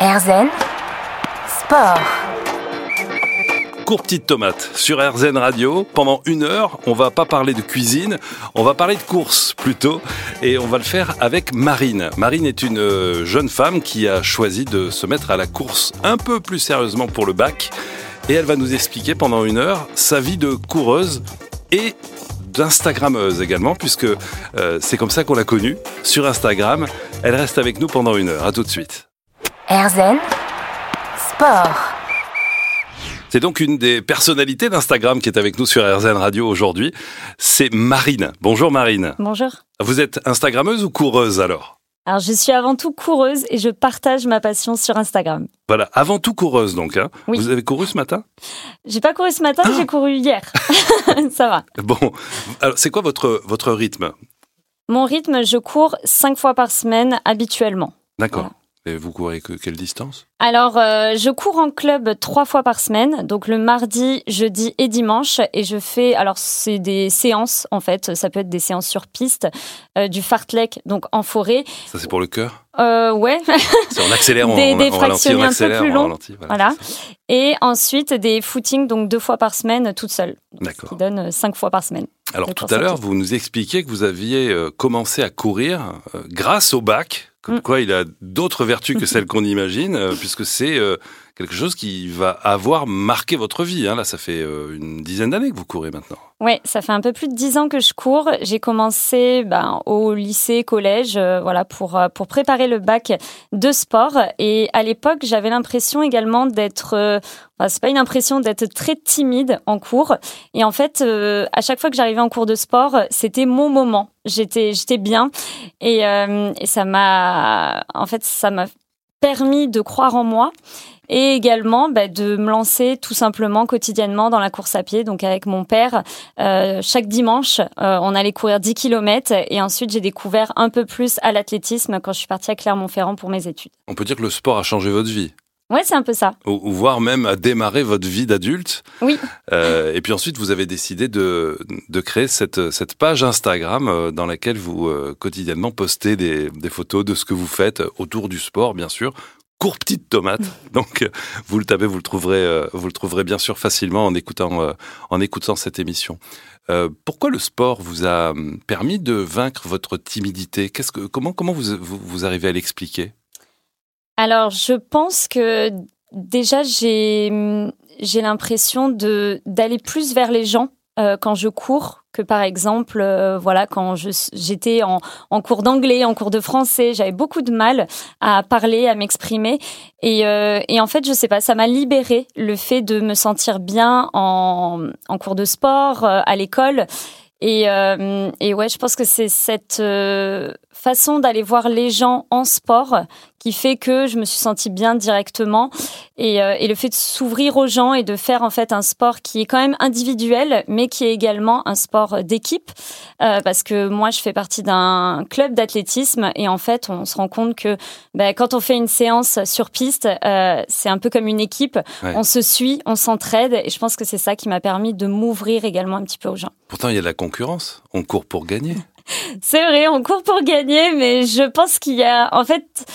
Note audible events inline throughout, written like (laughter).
Erzen Sport. Cours petite tomate sur RZN Radio. Pendant une heure, on va pas parler de cuisine, on va parler de course plutôt, et on va le faire avec Marine. Marine est une euh, jeune femme qui a choisi de se mettre à la course un peu plus sérieusement pour le bac, et elle va nous expliquer pendant une heure sa vie de coureuse et d'Instagrammeuse également, puisque euh, c'est comme ça qu'on l'a connue sur Instagram. Elle reste avec nous pendant une heure. À tout de suite. Erzen Sport. C'est donc une des personnalités d'Instagram qui est avec nous sur RZN Radio aujourd'hui. C'est Marine. Bonjour Marine. Bonjour. Vous êtes Instagrammeuse ou coureuse alors? Alors, je suis avant tout coureuse et je partage ma passion sur Instagram. Voilà, avant tout coureuse donc. Hein. Oui. Vous avez couru ce matin? J'ai pas couru ce matin, Ah j'ai couru hier. (laughs) Ça va. Bon, alors c'est quoi votre, votre rythme? Mon rythme, je cours cinq fois par semaine habituellement. D'accord. Et vous courez que, quelle distance? Alors, euh, je cours en club trois fois par semaine, donc le mardi, jeudi et dimanche, et je fais, alors c'est des séances en fait, ça peut être des séances sur piste, euh, du fartlek, donc en forêt. Ça c'est pour le cœur? Euh, ouais, C'est on accélère, (laughs) on, Des- des on ralentit, un peu plus on longs. ralentit, voilà. Et ensuite des footings, donc deux fois par semaine, toute seule, qui D'accord. donne euh, cinq fois par semaine. Alors tout à l'heure, vous nous expliquiez que vous aviez commencé à courir grâce au bac, comme Mm. quoi il a d'autres vertus que celles qu'on imagine, euh, puisque c'est euh, quelque chose qui va avoir marqué votre vie. hein. Là, ça fait euh, une dizaine d'années que vous courez maintenant. Ouais, ça fait un peu plus de dix ans que je cours. J'ai commencé ben, au lycée, collège, euh, voilà, pour, euh, pour préparer le bac de sport. Et à l'époque, j'avais l'impression également d'être, euh, enfin, c'est pas une impression d'être très timide en cours. Et en fait, à chaque fois que j'arrivais en cours de sport, c'était mon moment. J'étais, j'étais bien. Et, et ça m'a, en fait, ça m'a permis de croire en moi et également bah, de me lancer tout simplement quotidiennement dans la course à pied. Donc avec mon père, euh, chaque dimanche, euh, on allait courir 10 km et ensuite j'ai découvert un peu plus à l'athlétisme quand je suis partie à Clermont-Ferrand pour mes études. On peut dire que le sport a changé votre vie, Ouais, c'est un peu ça. ou, ou voire même a démarré votre vie d'adulte. Oui. Euh, et puis ensuite, vous avez décidé de, de créer cette, cette page Instagram euh, dans laquelle vous euh, quotidiennement postez des, des photos de ce que vous faites autour du sport, bien sûr. Cours petite tomate. (laughs) Donc, vous le tapez, vous le trouverez, vous le trouverez bien sûr facilement en écoutant, en écoutant cette émission. Euh, pourquoi le sport vous a hum, permis de vaincre votre timidité? Qu'est-ce que, comment, comment vous, vous, vous arrivez à l'expliquer? Alors, je pense que déjà, j'ai j'ai l'impression de d'aller plus vers les gens euh, quand je cours que par exemple, euh, voilà, quand j'étais en, en cours d'anglais, en cours de français, j'avais beaucoup de mal à parler, à m'exprimer, et, euh, et en fait, je sais pas, ça m'a libéré le fait de me sentir bien en, en cours de sport, euh, à l'école. Et, euh, et ouais, je pense que c'est cette euh, façon d'aller voir les gens en sport qui fait que je me suis sentie bien directement. Et, euh, et le fait de s'ouvrir aux gens et de faire en fait un sport qui est quand même individuel, mais qui est également un sport d'équipe. Euh, parce que moi, je fais partie d'un club d'athlétisme et en fait, on se rend compte que ben, quand on fait une séance sur piste, euh, c'est un peu comme une équipe. Ouais. On se suit, on s'entraide. Et je pense que c'est ça qui m'a permis de m'ouvrir également un petit peu aux gens. Pourtant, il y a de la concurrence. On court pour gagner. (laughs) C'est vrai, on court pour gagner, mais je pense qu'il y a, en fait,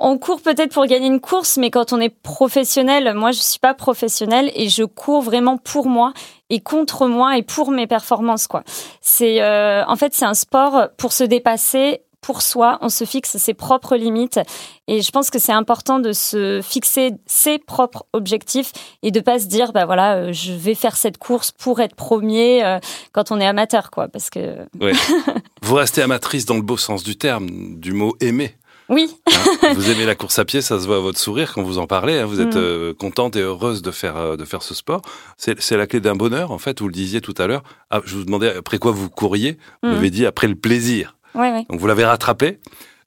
on court peut-être pour gagner une course, mais quand on est professionnel, moi je suis pas professionnel et je cours vraiment pour moi et contre moi et pour mes performances quoi. C'est, euh, en fait, c'est un sport pour se dépasser. Pour soi, on se fixe ses propres limites et je pense que c'est important de se fixer ses propres objectifs et de pas se dire bah voilà euh, je vais faire cette course pour être premier euh, quand on est amateur quoi parce que (laughs) Vous restez amatrice dans le beau sens du terme, du mot aimer. Oui hein. vous aimez la course à pied, ça se voit à votre sourire quand vous en parlez. hein. Vous êtes Mm. euh, contente et heureuse de faire, euh, de faire ce sport. C'est la clé d'un bonheur, en fait. Vous le disiez tout à l'heure. Ah, je vous demandais après quoi vous couriez? Vous Mm. m'avez dit après le plaisir. Ouais, ouais. Donc vous l'avez rattrapé?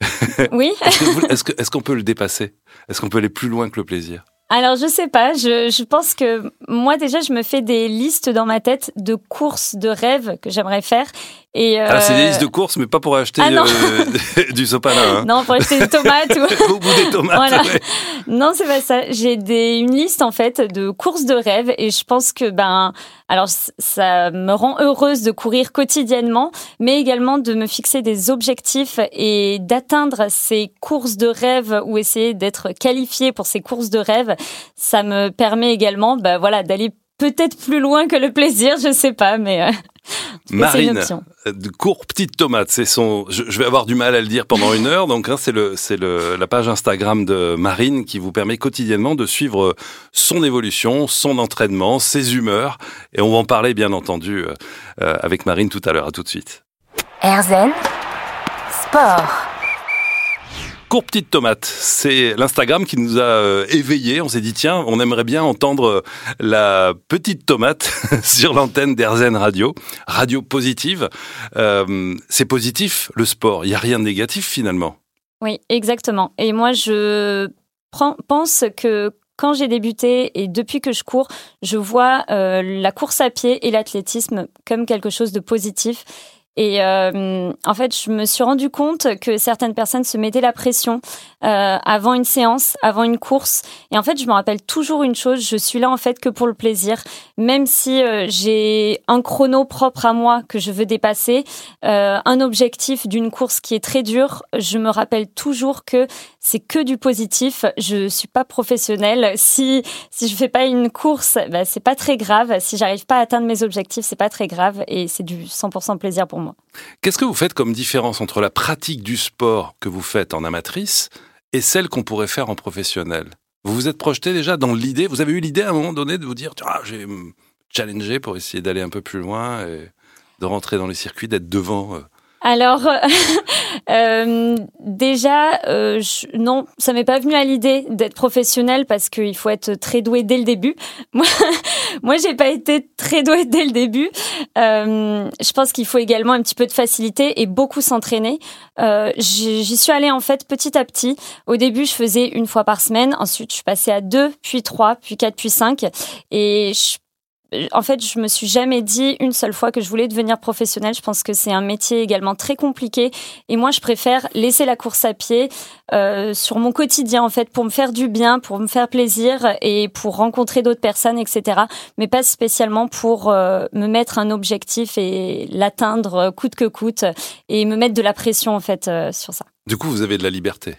(laughs) Oui. Est-ce qu'on peut le dépasser? Est-ce qu'on peut aller plus loin que le plaisir? Alors, je sais pas. Je, je pense que moi, déjà, je me fais des listes dans ma tête de courses, de rêves que j'aimerais faire. Et Ah, c'est des euh, listes de courses, mais pas pour acheter Ah, euh, (laughs) du sopalin. Hein. Non, pour acheter des tomates ou... (laughs) Au bout des tomates. Voilà. ouais. Non, c'est pas ça. J'ai des, une liste en fait de courses de rêve et je pense que ben, alors ça me rend heureuse de courir quotidiennement, mais également de me fixer des objectifs et d'atteindre ces courses de rêve ou essayer d'être qualifié pour ces courses de rêve. Ça me permet également, ben voilà, d'aller peut-être plus loin que le plaisir, je sais pas, mais euh, (laughs) Marine, euh, de cours petite tomate, c'est son. Je, je vais avoir du mal à le dire pendant une heure, donc hein, c'est le c'est le la page Instagram de Marine qui vous permet quotidiennement de suivre son évolution, son entraînement, ses humeurs, et on va en parler bien entendu euh, euh, avec Marine tout à l'heure. À tout de suite. Erzen Sport. Cours petite tomate, c'est l'Instagram qui nous a euh, éveillés. On s'est dit tiens, on aimerait bien entendre euh, la petite tomate (laughs) sur l'antenne d'Erzen Radio, radio positive. Euh, c'est positif le sport. Il y a rien de négatif finalement. Oui, exactement. Et moi, je pense que quand j'ai débuté et depuis que je cours, je vois la course à pied et l'athlétisme comme quelque chose de positif. Et euh, en fait, je me suis rendu compte que certaines personnes se mettaient la pression euh, avant une séance, avant une course. Et en fait, je me rappelle toujours une chose je suis là en fait que pour le plaisir, même si euh, j'ai un chrono propre à moi que je veux dépasser, euh, un objectif d'une course qui est très dur. Je me rappelle toujours que c'est que du positif. Je suis pas professionnelle. Si si je fais pas une course, bah, c'est pas très grave. Si j'arrive pas à atteindre mes objectifs, c'est pas très grave et c'est du 100% plaisir pour moi. Qu'est-ce que vous faites comme différence entre la pratique du sport que vous faites en amatrice et celle qu'on pourrait faire en professionnel? Vous vous êtes projeté déjà dans l'idée, vous avez eu l'idée à un moment donné de vous dire ah, me challenger pour essayer d'aller un peu plus loin et de rentrer dans les circuits, d'être devant. Alors, (laughs) euh, déjà, euh, non, ça m'est pas venu à l'idée d'être professionnel parce qu'il faut être très doué dès le début. (laughs) Moi, moi, j'ai pas été très douée dès le début. Euh, je pense qu'il faut également un petit peu de facilité et beaucoup s'entraîner. Euh, j'y suis allée en fait petit à petit. Au début, je faisais une fois par semaine. Ensuite, je suis passée à deux, puis trois, puis quatre, puis cinq. Et je en fait, je me suis jamais dit une seule fois que je voulais devenir professionnelle. Je pense que c'est un métier également très compliqué. Et moi, je préfère laisser la course à pied euh, sur mon quotidien, en fait, pour me faire du bien, pour me faire plaisir et pour rencontrer d'autres personnes, etc. Mais pas spécialement pour euh, me mettre un objectif et l'atteindre euh, coûte que coûte et me mettre de la pression, en fait, sur ça. Du coup, vous avez de la liberté.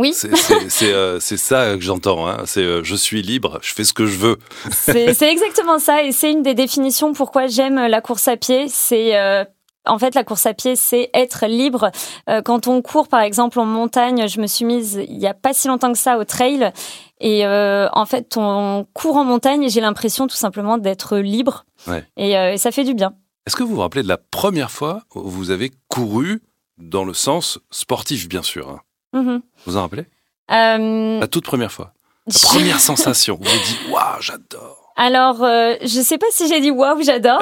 Oui. C'est euh, c'est ça que j'entends. Hein. C'est euh, je suis libre, je fais ce que je veux. C'est exactement ça, et c'est une des définitions pourquoi j'aime la course à pied. C'est euh, en fait la course à pied, c'est être libre. Euh, quand on court, par exemple, en montagne, je me suis mise il y a pas si longtemps que ça au trail, et euh, en fait, on court en montagne et j'ai l'impression tout simplement d'être libre, Ouais. et, euh, et ça fait du bien. Est-ce que vous vous rappelez de la première fois où vous avez couru dans le sens sportif, bien sûr Mhm. Vous en rappelez? Euh, La toute première fois. La première sensation. Vous vous dites waouh, j'adore. Alors, euh, je sais pas si j'ai dit waouh, j'adore.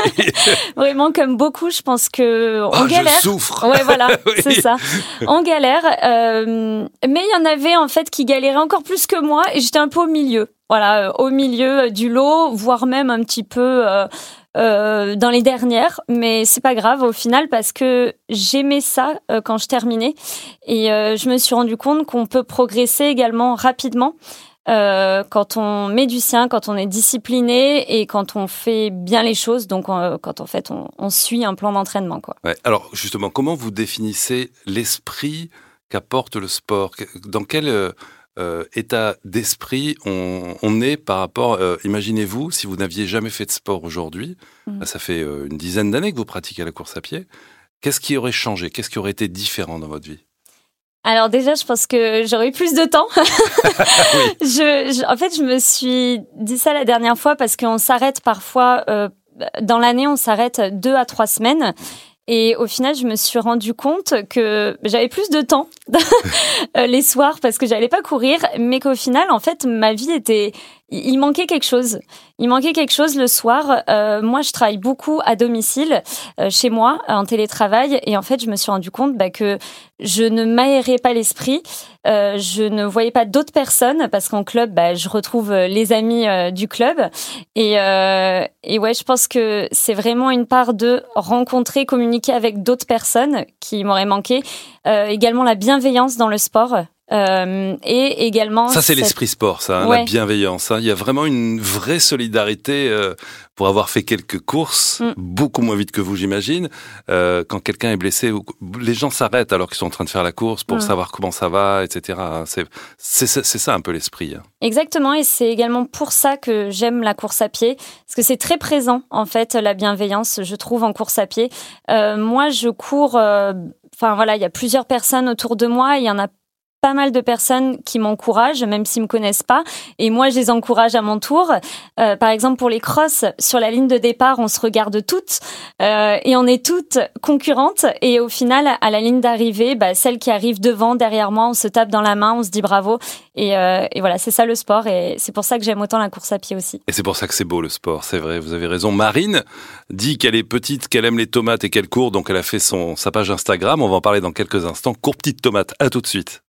(laughs) Vraiment, comme beaucoup, je pense que on Ah, je galère. souffre. Ouais, voilà, (laughs) Oui. c'est ça. On galère. euh, mais il y en avait en fait qui galéraient encore plus que moi et j'étais un peu au milieu. Voilà, euh, au milieu du lot, voire même un petit peu euh, euh, dans les dernières. Mais c'est pas grave au final parce que j'aimais ça euh, quand je terminais et euh, je me suis rendu compte qu'on peut progresser également rapidement. Euh, quand on met du sien, quand on est discipliné et quand on fait bien les choses, donc euh, quand en fait on, on suit un plan d'entraînement, quoi. Ouais. Alors justement, comment vous définissez l'esprit qu'apporte le sport? Dans quel euh, état d'esprit on, on est par rapport euh, Imaginez-vous si vous n'aviez jamais fait de sport aujourd'hui. Là, ça fait une dizaine d'années que vous pratiquez la course à pied. Qu'est-ce qui aurait changé? Qu'est-ce qui aurait été différent dans votre vie? Alors déjà, je pense que j'aurais eu plus de temps. (laughs) je, je- en fait, je me suis dit ça la dernière fois parce qu'on s'arrête parfois euh, dans l'année, on s'arrête deux à trois semaines. Et au final, je me suis rendu compte que j'avais plus de temps (laughs) les soirs parce que j'allais pas courir, mais qu'au final, en fait, ma vie était il manquait quelque chose. Il manquait quelque chose le soir. Euh, moi, je travaille beaucoup à domicile, euh, chez moi, en télétravail, et en fait, je me suis rendu compte bah, que je ne m'aérais pas l'esprit. Euh, je ne voyais pas d'autres personnes parce qu'en club, bah, je retrouve les amis du club. Et, et ouais, je pense que c'est vraiment une part de rencontrer, communiquer avec d'autres personnes qui m'auraient manqué. également la bienveillance dans le sport. Euh, et également. Ça, c'est l'esprit sport, ça, hein, la bienveillance. Hein. Il y a vraiment une vraie solidarité euh, pour avoir fait quelques courses, mm. beaucoup moins vite que vous, j'imagine. Euh, quand quelqu'un est blessé, les gens s'arrêtent alors qu'ils sont en train de faire la course pour mm. savoir comment ça va, etc. C'est ça un peu l'esprit. Hein. Exactement, et c'est également pour ça que j'aime la course à pied, parce que c'est très présent, en fait, la bienveillance, je trouve, en course à pied. Moi, je cours. Enfin voilà, il y a plusieurs personnes autour de moi. Il y en a pas mal de personnes qui m'encouragent, même s'ils me connaissent pas, et moi je les encourage à mon tour. Euh, par exemple pour les crosses, sur la ligne de départ, on se regarde toutes euh, et on est toutes concurrentes. Et au final, à la ligne d'arrivée, bah, celle qui arrive devant, derrière moi, on se tape dans la main, on se dit bravo. Et, euh, et voilà, c'est ça le sport, et c'est pour ça que j'aime autant la course à pied aussi. Et c'est pour ça que c'est beau le sport, c'est vrai. Vous avez raison. Marine dit qu'elle est petite, qu'elle aime les tomates et qu'elle court, donc elle a fait son sa page Instagram. On va en parler dans quelques instants. Cours petite tomate. À tout de suite.